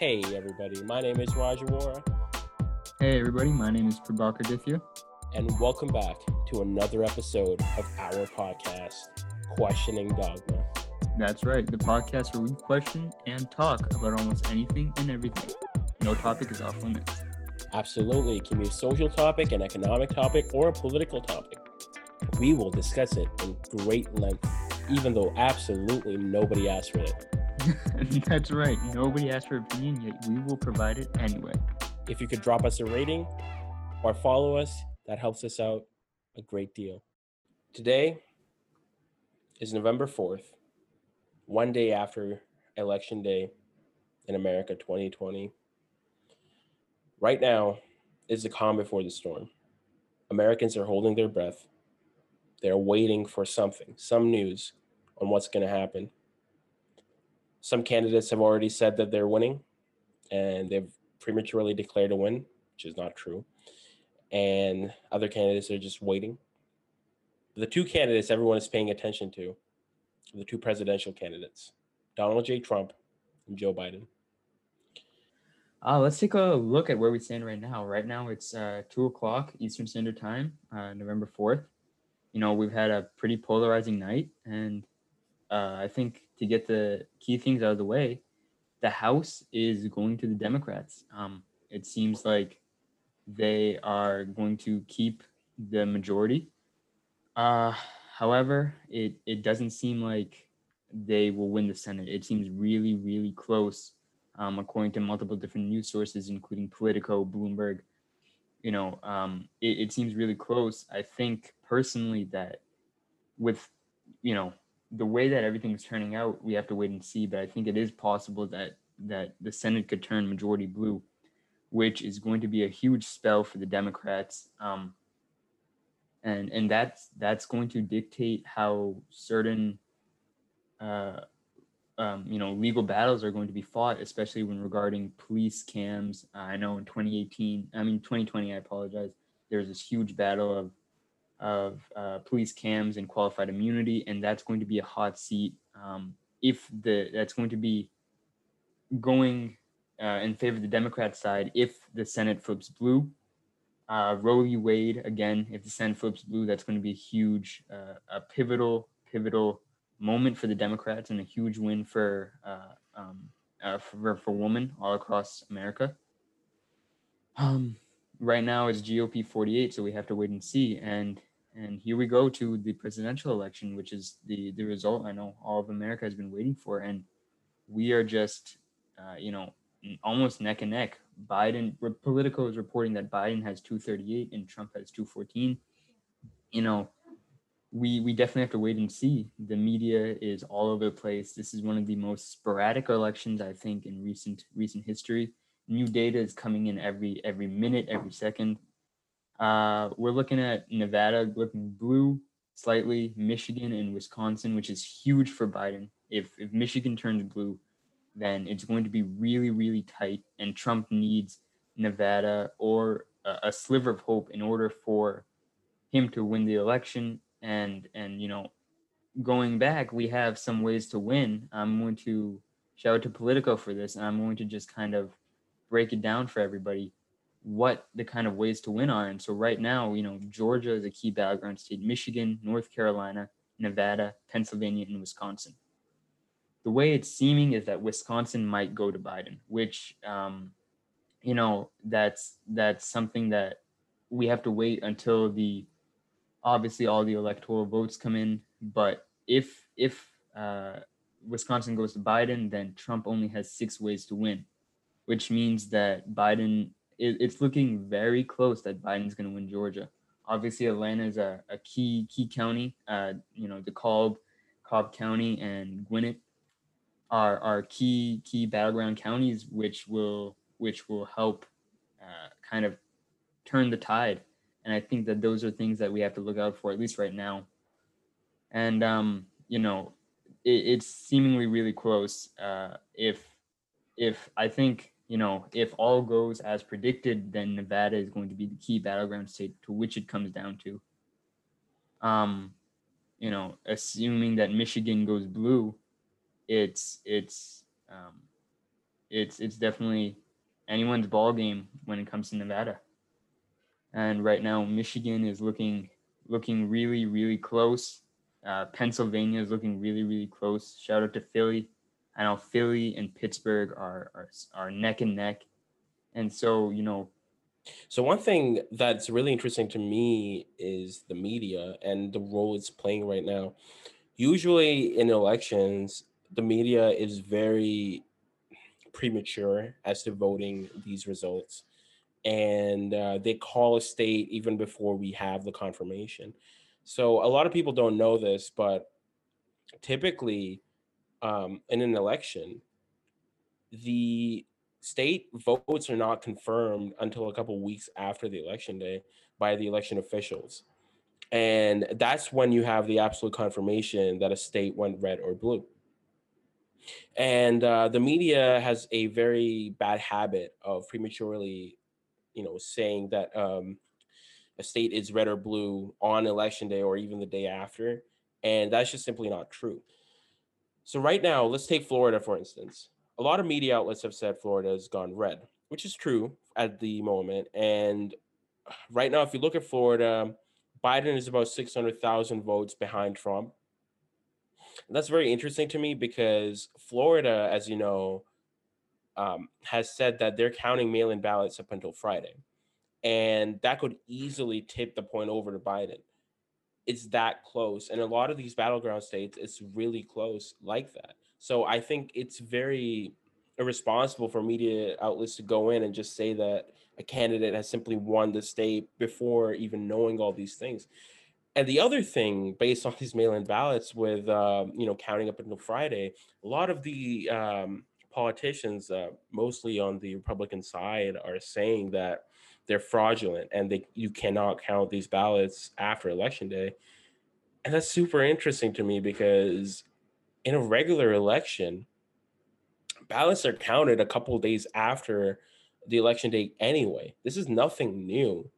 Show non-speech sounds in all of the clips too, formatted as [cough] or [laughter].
Hey everybody, my name is Rajawara, Hey everybody, my name is Prabhakar Aditya. and welcome back to another episode of our podcast, Questioning Dogma. That's right, the podcast where we question and talk about almost anything and everything. No topic is off limits. Absolutely, it can be a social topic, an economic topic, or a political topic. We will discuss it in great length, even though absolutely nobody asked for it. [laughs] That's right, nobody asked for opinion, yet we will provide it anyway. If you could drop us a rating or follow us, that helps us out a great deal. Today is November 4th, one day after Election Day in America 2020. Right now is the calm before the storm. Americans are holding their breath. They're waiting for something, some news on what's going to happen. Some candidates have already said that they're winning and they've prematurely declared a win, which is not true. And other candidates are just waiting. The two candidates everyone is paying attention to, the two presidential candidates, Donald J. Trump and Joe Biden. Uh, let's take a look at where we stand right now. Right now, it's uh, 2 o'clock Eastern Standard Time, uh, November 4th. You know, we've had a pretty polarizing night, and uh, I think to get the key things out of the way, the House is going to the Democrats. Um, it seems like they are going to keep the majority. Uh, however, it, it doesn't seem like they will win the Senate. It seems really, really close um, according to multiple different news sources, including Politico, Bloomberg. You know, um, it, it seems really close. I think personally that with, you know, the way that everything's turning out, we have to wait and see. But I think it is possible that that the Senate could turn majority blue, which is going to be a huge spell for the Democrats. Um, and and that's that's going to dictate how certain uh, um, you know, legal battles are going to be fought, especially when regarding police cams. I know in 2018, I mean 2020, I apologize. There was this huge battle of of uh, police cams and qualified immunity, and that's going to be a hot seat. Um, if the that's going to be going uh, in favor of the Democrat side, if the Senate flips blue, uh, Roe v. Wade again. If the Senate flips blue, that's going to be a huge, uh, a pivotal, pivotal moment for the Democrats and a huge win for uh, um, uh, for for women all across America. Um, right now it's GOP 48, so we have to wait and see. And and here we go to the presidential election, which is the the result I know all of America has been waiting for, and we are just uh, you know almost neck and neck. Biden, Politico is reporting that Biden has 238 and Trump has 214. You know, we we definitely have to wait and see. The media is all over the place. This is one of the most sporadic elections I think in recent recent history. New data is coming in every every minute, every second. Uh, we're looking at Nevada looking blue slightly, Michigan and Wisconsin, which is huge for Biden. If if Michigan turns blue, then it's going to be really really tight, and Trump needs Nevada or a, a sliver of hope in order for him to win the election. And and you know going back we have some ways to win. I'm going to shout out to politico for this and i'm going to just kind of break it down for everybody what the kind of ways to win are. And so right now you know georgia is a key battleground state. Michigan north carolina nevada pennsylvania and wisconsin. The way it's seeming is that wisconsin might go to biden which um, you know that's that's something that we have to wait until the obviously all the electoral votes come in. But if if uh, wisconsin goes to biden then trump only has six ways to win which means that biden it, it's looking very close that biden's going to win georgia obviously atlanta is a, a key key county uh, you know DeKalb, cobb county and gwinnett are are key key battleground counties which will which will help uh, kind of turn the tide and I think that those are things that we have to look out for, at least right now. And um, you know, it, it's seemingly really close. Uh, if if I think you know if all goes as predicted, then Nevada is going to be the key battleground state to which it comes down to. Um, you know, assuming that Michigan goes blue, it's it's um, it's it's definitely anyone's ball game when it comes to Nevada. And right now, Michigan is looking looking really really close. Uh, Pennsylvania is looking really really close. Shout out to Philly. I know Philly and Pittsburgh are are, are neck and neck, and so you know. So one thing that's really interesting to me is the media and the role it's playing right now. Usually in elections, the media is very premature as to voting these results and uh, they call a state even before we have the confirmation so a lot of people don't know this but typically um, in an election the state votes are not confirmed until a couple weeks after the election day by the election officials. And that's when you have the absolute confirmation that a state went red or blue. And uh, the media has a very bad habit of prematurely you know saying that um, a state is red or blue on election day or even the day after. And that's just simply not true so right now let's take florida for instance a lot of media outlets have said florida has gone red which is true at the moment and right now if you look at florida biden is about 600000 votes behind trump and that's very interesting to me because Florida, as you know, um, has said that they're counting mail in ballots up until Friday. And that could easily tip the point over to Biden. It's that close. And a lot of these battleground states, it's really close like that. So I think it's very irresponsible for media outlets to go in and just say that a candidate has simply won the state before even knowing all these things. And the other thing, based on these mail-in ballots, with um, you know counting up until Friday, a lot of the um, politicians, uh, mostly on the Republican side, are saying that they're fraudulent and they you cannot count these ballots after election day. And that's super interesting to me because in a regular election, ballots are counted a couple days after the election date anyway. This is nothing new.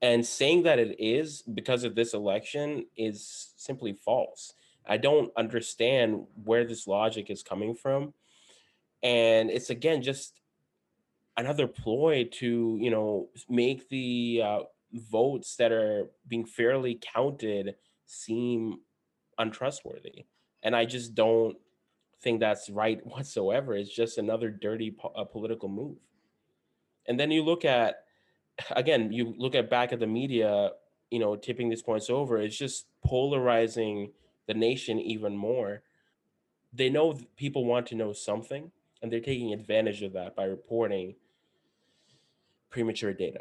And saying that it is because of this election is simply false. I don't understand where this logic is coming from. And it's again just another ploy to, you know, make the uh, votes that are being fairly counted seem untrustworthy. And I just don't think that's right [laughs] whatsoever. It's just another dirty po- uh, political move. And then you look at [sighs] again, you look at back at the media, you know, tipping these points over, it's just polarizing the nation even more. They know people want to know something, and they're taking advantage of that by reporting premature data.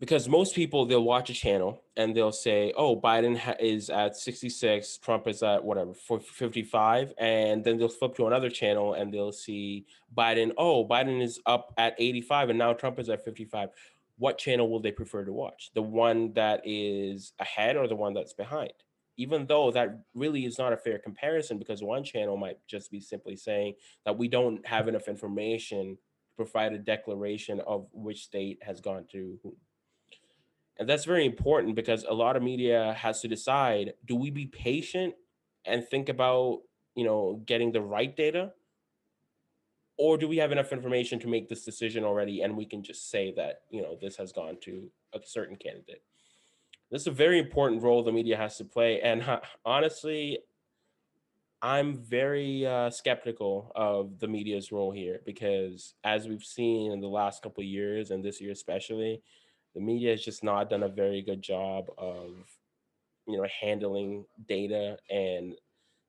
Because most people they'll watch a channel and they'll say oh biden ha- is at 66 trump is at whatever 55 and then they'll flip to another channel and they'll see biden oh biden is up at 85 and now trump is at 55 what channel will they prefer to watch? The one that is ahead or the one that's behind? Even though that really is not a fair comparison because one channel might just be simply saying that we don't have enough information provide a declaration of which state has gone to whom and that's very important because a lot of media has to decide do we be patient and think about, you know, getting the right data? Or do we have enough information to make this decision already and we can just say that, you know, this has gone to a certain candidate? This is a very important role the media has to play. And [laughs] honestly, I'm very uh, skeptical of the media's role here because, as we've seen in the last couple years and this year especially, the media has just not done a very good job of you know handling data and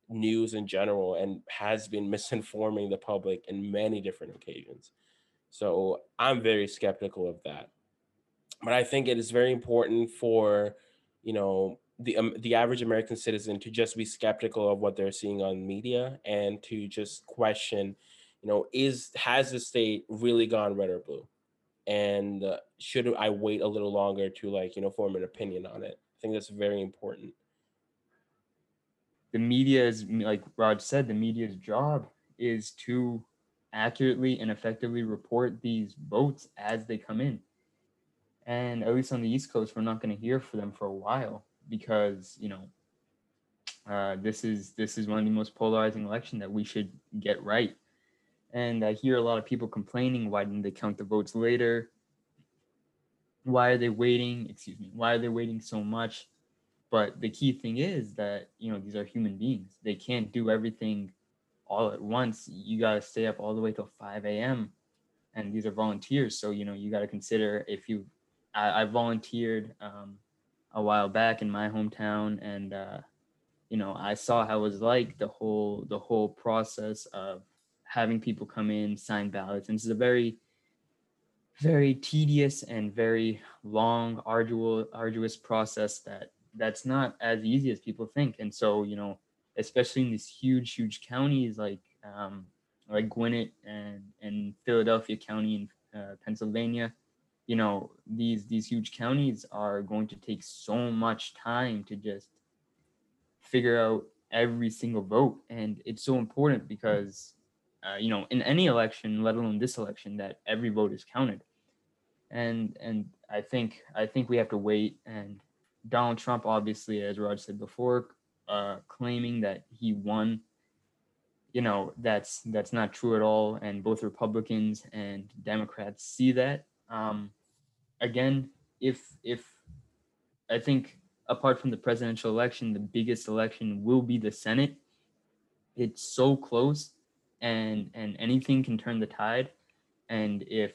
news in general and has been [laughs] misinforming the public in many different occasions. So i'm very skeptical of that. But i think it is very important for you know the um, the average american citizen to just be skeptical of what they're seeing on media and to just question you know is has the state really gone red or blue and uh, should I wait a little longer to like you know form an opinion on it? I think that's very important. The media is like Rod said, the media's job is to accurately and effectively report these votes as they come in. And at least on the East Coast, we're not going to hear from them for a while because you know uh, this is this is one of the most polarizing election that we should get right And I hear a lot of people complaining why didn't they count the votes later? Why are they waiting? Excuse me. Why are they waiting so much? But the key thing is that, you know, these are human beings. They can't do everything all at once. You got to stay up all the way till 5 a.m. And these are volunteers. So, you know, you got to consider if you, I, I volunteered um, a while back in my hometown and, uh, you know, I saw how it was like the whole, the whole process of having people come in, sign ballots. And is a very, very tedious and very long, arduous, arduous process that that's not as easy as people think. And so, you know, especially in these huge, huge counties like um, like Gwinnett and and Philadelphia County in uh, Pennsylvania, you know, these these huge counties are going to take so much time to just figure out every single vote, and it's so important because. Uh, you know, in any election, let alone this election, that every vote is counted, and and I think I think we have to wait and Donald Trump, obviously, as Rod said before, uh, claiming that he won. You know, that's that's not true at all, and both Republicans and Democrats see that. Um, again, if if I think apart from the presidential election, the biggest election will be the Senate. It's so close, and and anything can turn the tide. And if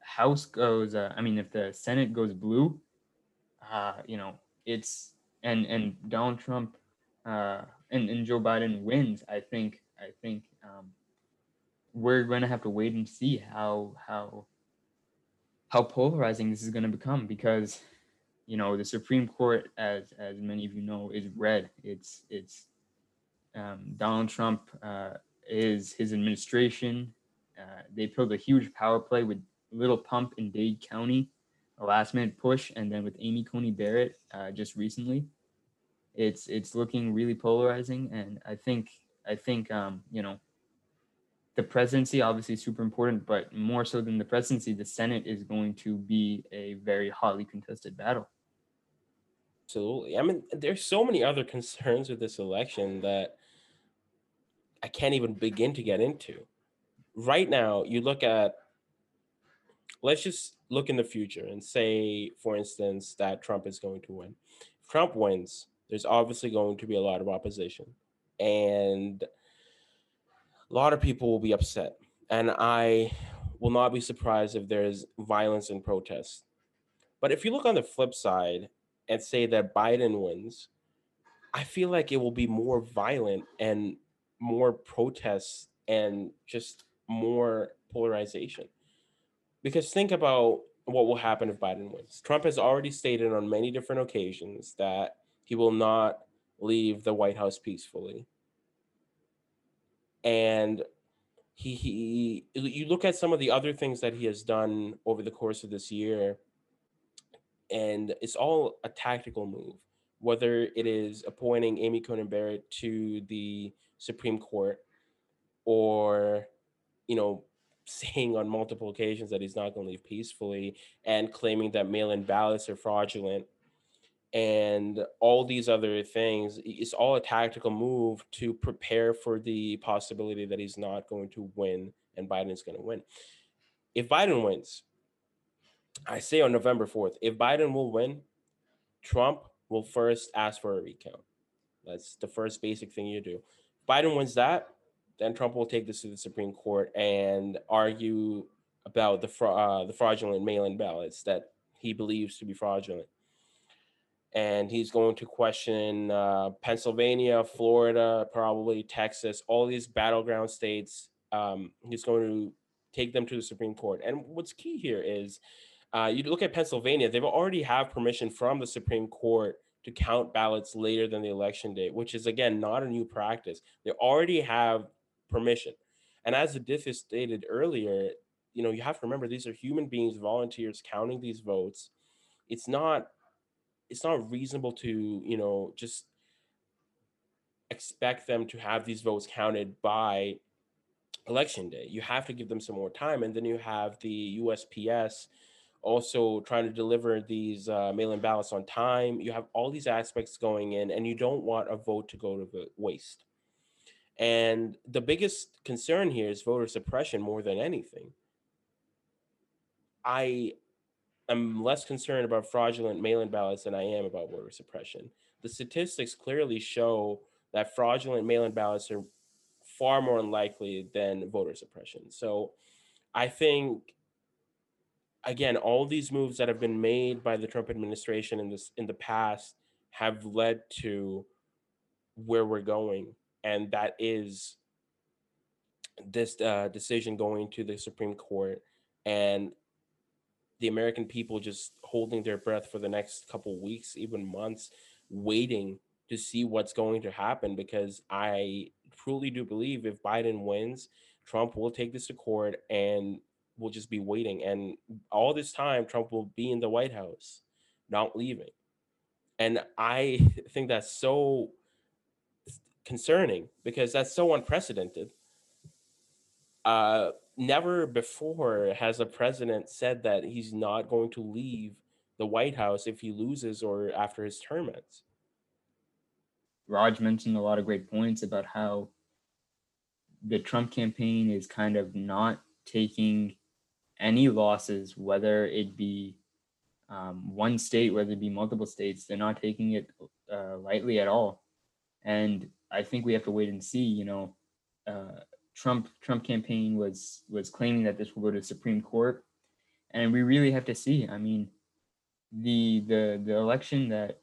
House goes, uh, I mean, if the Senate goes blue, uh, you know, it's and and Donald Trump uh, and and Joe Biden wins, I think I think um, we're going to have to wait and see how how how polarizing this is going to become because you know the Supreme Court, as as many of you know, is red. It's it's um, Donald Trump uh, is his administration. Uh, they pulled a huge power play with Little Pump in Dade County a last minute push, and then with Amy Coney Barrett uh, just recently, it's it's looking really polarizing. And I think I think um, you know the presidency obviously is super important, but more so than the presidency, the Senate is going to be a very hotly contested battle. Absolutely. I mean, there's so many other concerns with this election that I can't even begin to get into. Right now, you look at let's just look in the future and say, for instance, that Trump is going to win. If Trump wins, there's obviously going to be a lot of opposition. And a lot of people will be upset. And I will not be surprised if there's violence and protests. But if you look on the flip side and say that Biden wins, I feel like it will be more violent and more protests and just more polarization. Because think about what will happen if Biden wins. Trump has already stated on many different occasions that he will not leave the White House peacefully. And he, he you look at some of the other things that he has done over the course of this year and it's all a tactical move whether it is appointing Amy Coney Barrett to the Supreme Court or you know [laughs] saying on multiple occasions that he's not going to leave peacefully and claiming that mail-in ballots are fraudulent and all these other things it's all a tactical move to prepare for the possibility that he's not going to win and Biden's going to win. If Biden wins, I say on November 4th, if Biden will win, Trump will first ask for a recount. That's the first basic thing you do. If Biden wins that, then Trump will take this to the Supreme Court and argue about the fra- uh, the fraudulent mail-in ballots that he believes to be fraudulent. And he's going to question uh, Pennsylvania, Florida, probably Texas, all these battleground states. Um, he's going to take them to the Supreme Court. And what's key here is uh, you look at Pennsylvania; they've already have permission from the Supreme Court to count ballots later than the election date, which is again not a new practice. They already have permission. And as the diff stated earlier, you know, you have to remember these are human beings, volunteers counting these votes. It's not it's not reasonable to, you know, just expect them to have these votes counted by election day. You have to give them some more time. And then you have the USPS also trying to deliver these uh, mail in ballots on time. You have all these aspects going in, and you don't want a vote to go to waste. And the biggest concern here is voter suppression more than anything. I am less concerned about fraudulent mail in ballots than I am about voter suppression. The statistics clearly show that fraudulent mail in ballots are far more unlikely than voter suppression. So I think again, all these moves that have been made by the Trump administration in this in the past have led to where we're going, and that is this uh, decision going to the Supreme Court and the American people just holding their breath for the next couple weeks, even months, waiting to see what's going to happen. Because I truly do believe if Biden wins, Trump will take this to court and will just be waiting. And all this time, Trump will be in the White House, not leaving. And I [laughs] think that's so concerning because that's so unprecedented. Uh, never before has a president said that he's not going to leave the White House if he loses or after his term ends. Raj mentioned a lot of great points about how the Trump campaign is kind of not taking any losses, whether it be um, one state, whether it be multiple states, they're not taking it uh, lightly at all. And I think we have to wait and see. You know, uh, Trump Trump campaign was was claiming that this will go to the Supreme Court, and we really have to see. I mean, the the the election that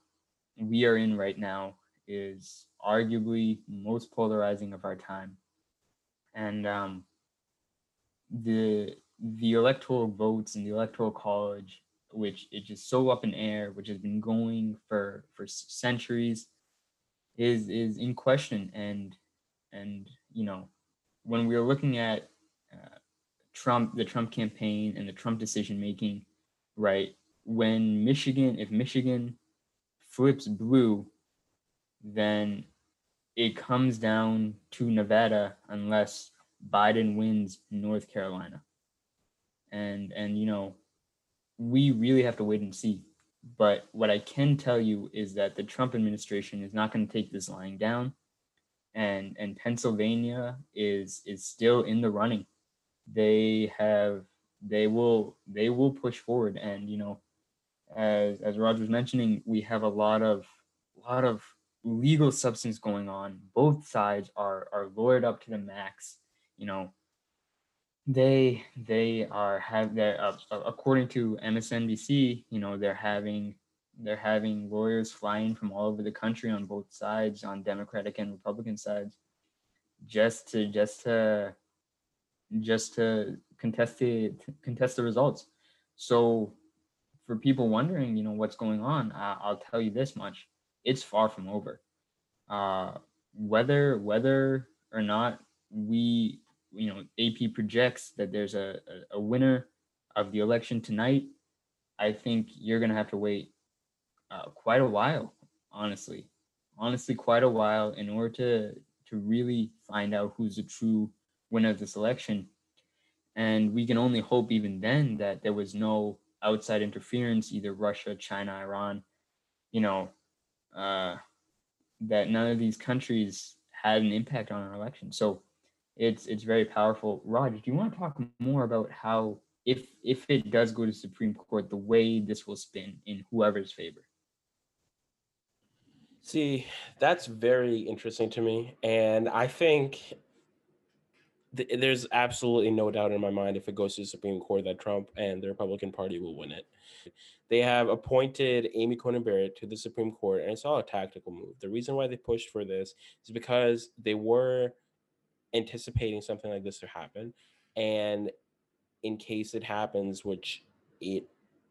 we are in right now is arguably most polarizing of our time, and um, the the electoral votes and the electoral college, which is just so up in air, which has been going for for centuries, is is in question. And and you know, when we are looking at uh, Trump, the Trump campaign, and the Trump decision making, right? When Michigan, if Michigan flips blue, then it comes down to Nevada unless Biden wins North Carolina and and you know we really have to wait and see but what i can tell you is that the trump administration is not going to take this lying down and and pennsylvania is is still in the running. They have they will they will push forward. And you know as as Roger was mentioning we have a lot of a lot of legal substance going on. Both sides are are lawyered up to the max. You know they they are have their uh, according to MSNBC, you know, they're having they're having lawyers flying from all over the country on both sides, on Democratic and Republican sides, just to just to just to contest the contest the results. So, for people wondering, you know, what's going on, I, I'll tell you this much: it's far from over. Uh, whether whether or not we you know AP projects that there's a, a, winner of the election tonight, I think you're gonna have to wait uh, quite a while, honestly, honestly, quite a while in order to to really find out who's the true winner of this election. And we can only hope even then that there was no outside interference, either Russia, China, Iran, you know, uh, that none of these countries had an impact on our election. So it's it's very powerful. Raj, do you want to talk more about how if if it does go to Supreme Court, the way this will spin in whoever's favor? See, that's very interesting to me, and I think th- there's absolutely no doubt in my mind if it goes to the Supreme Court that Trump and the Republican Party will win it. They have appointed Amy Coney Barrett to the Supreme Court, and it's all a tactical move. The reason why they pushed for this is because they were anticipating something like this to happen. And in case it happens, which it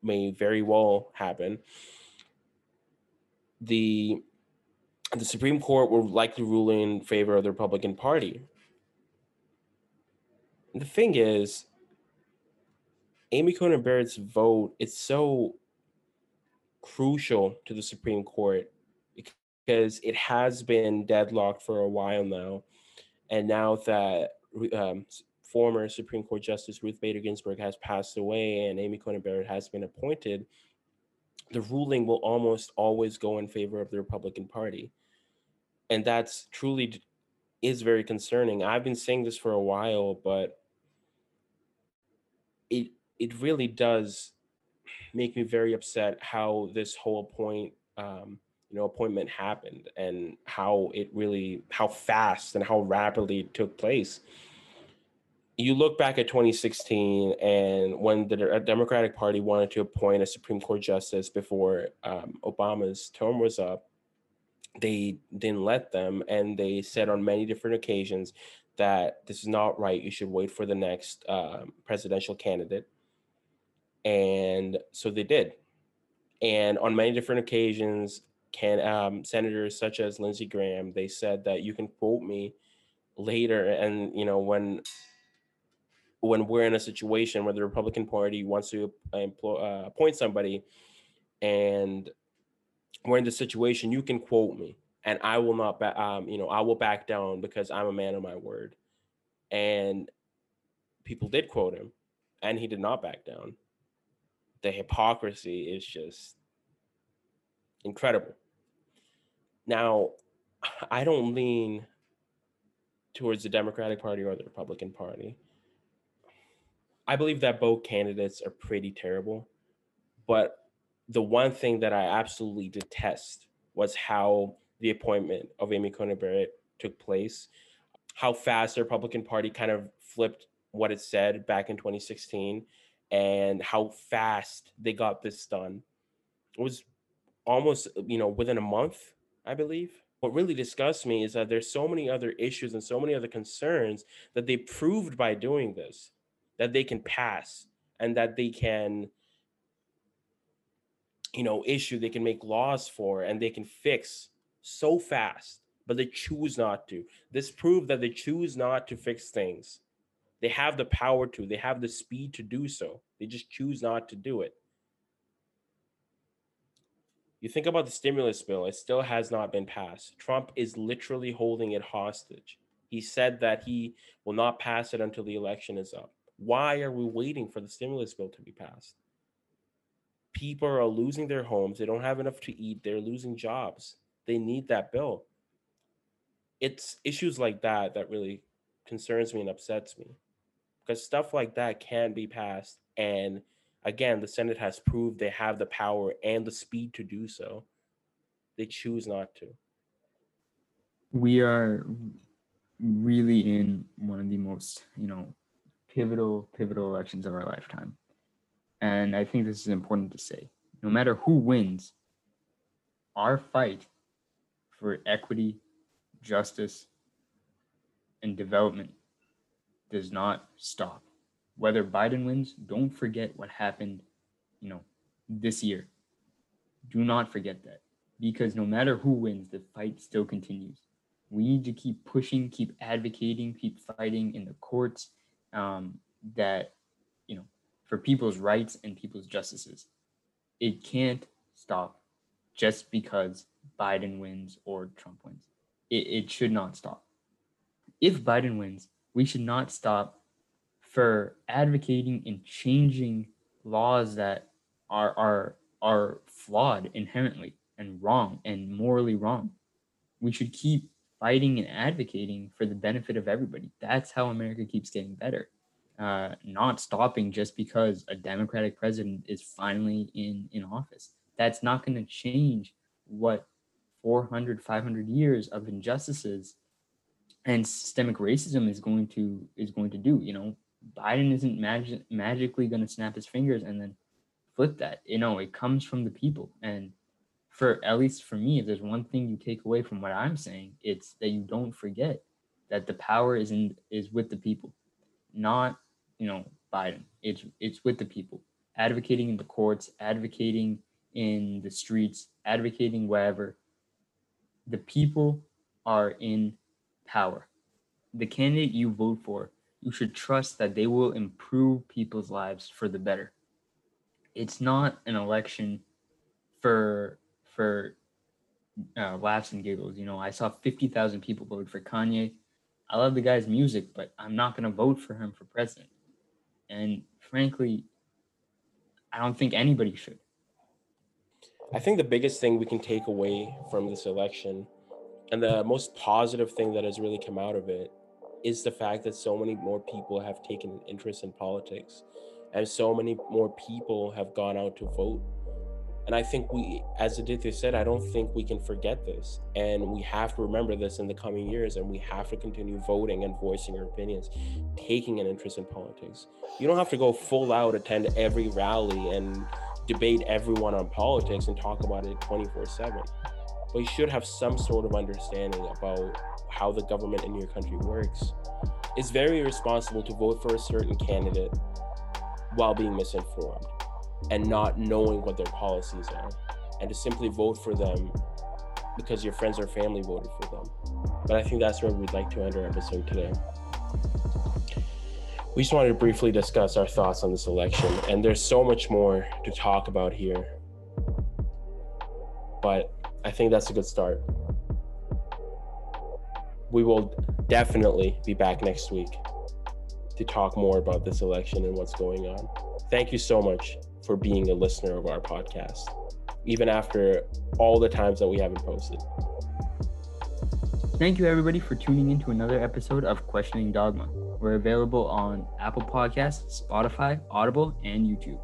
may very well happen, the the Supreme Court will likely rule in favor of the Republican Party. The thing is, Amy Coney Barrett's vote is so crucial to the Supreme Court because it has been deadlocked for a while now. And now that um, former Supreme Court Justice Ruth Bader Ginsburg has passed away and Amy Coney Barrett has been appointed, the ruling will almost always go in favor of the Republican Party. And that's truly is very concerning. I've been saying this for a while, but it it really does make me very upset how this whole point um, you know appointment happened and how it really how fast and how rapidly it took place you look back at 2016 and when the democratic party wanted to appoint a supreme court justice before um, obama's term was up they didn't let them and they said on many different occasions that this is not right you should wait for the next um, presidential candidate. And so they did. And on many different occasions can um, senators such as lindsey graham they said that you can quote me later and you know when when we're in a situation where the republican party wants to employ, uh, appoint somebody and we're in the situation you can quote me and i will not back um, you know i will back down because i'm a man of my word and people did quote him and he did not back down the hypocrisy is just incredible. Now, I don't lean towards the Democratic Party or the Republican Party. I believe that both candidates are pretty terrible. But the one thing that I absolutely detest was how the appointment of Amy Coney Barrett took place, how fast the Republican Party kind of flipped what it said back in 2016 and how fast they got this done. It was almost, you know, within a month, I believe. What really disgusts me is that there's so many other issues and so many other concerns that they proved by doing this that they can pass and that they can you know issue they can make laws for and they can fix so fast but they choose not to this proved that they choose not to fix things they have the power to, they have the speed to do so. They just choose not to do it. You think about the stimulus bill, it still has not been passed. Trump is literally holding it hostage. He said that he will not pass it until the election is up. Why are we waiting for the stimulus bill to be passed? People are losing their homes. They don't have enough to eat. They're losing jobs. They need that bill. It's issues like that that really concerns me and upsets me because stuff like that can be passed. And again, the Senate has proved they have the power and the speed to do so. They choose not to. We are really in one of the most, you know, pivotal, pivotal elections of our lifetime. And I think this is important to say. No matter who wins, our fight for equity, justice, and development does not stop. Whether Biden wins, don't forget what happened, you know, this year. Do not forget that because no matter who wins, the fight still continues. We need to keep pushing, keep advocating, keep fighting in the courts um, that, you know, for people's rights and people's justices. It can't stop just because Biden wins or Trump wins. It, it should not stop. If Biden wins, we should not stop for advocating and changing laws that are are are flawed inherently and wrong and morally wrong. We should keep fighting and advocating for the benefit of everybody. That's how America keeps getting better. Uh, not stopping just because a Democratic president is finally in, in office. That's not going to change what 400, 500 years of injustices and systemic racism is going to is going to do. You know, Biden isn't magic magically going to snap his fingers and then flip that. You know, it comes from the people. And for at least for me, if there's one thing you take away from what I'm saying, it's that you don't forget that the power is in is with the people, not you know Biden. It's it's with the people, advocating in the courts, advocating in the streets, advocating wherever. The people are in power. The candidate you vote for, you should trust that they will improve people's lives for the better. It's not an election for for uh, laughs and giggles. You know, I saw fifty thousand people vote for Kanye. I love the guy's music, but I'm not going to vote for him for president. And frankly, I don't think anybody should. I think the biggest thing we can take away from this election And the most positive thing that has really come out of it is the fact that so many more people have taken an interest in politics and so many more people have gone out to vote. And I think we, as Aditya said, I don't think we can forget this. And we have to remember this in the coming years. And we have to continue voting and voicing our opinions, taking an interest in politics. You don't have to go full out, attend every rally, and debate everyone on politics and talk about it 24 7. But you should have some sort of understanding about how the government in your country works. It's very irresponsible to vote for a certain candidate while being misinformed and not knowing what their policies are, and to simply vote for them because your friends or family voted for them. But I think that's where we'd like to end our episode today. We just wanted to briefly discuss our thoughts on this election, and there's so much more to talk about here. But I think that's a good start. We will definitely be back next week to talk more about this election and what's going on. Thank you so much for being a listener of our podcast, even after all the times that we haven't posted. Thank you, everybody, for tuning in to another episode of Questioning Dogma. We're available on Apple Podcasts, Spotify, Audible, and YouTube.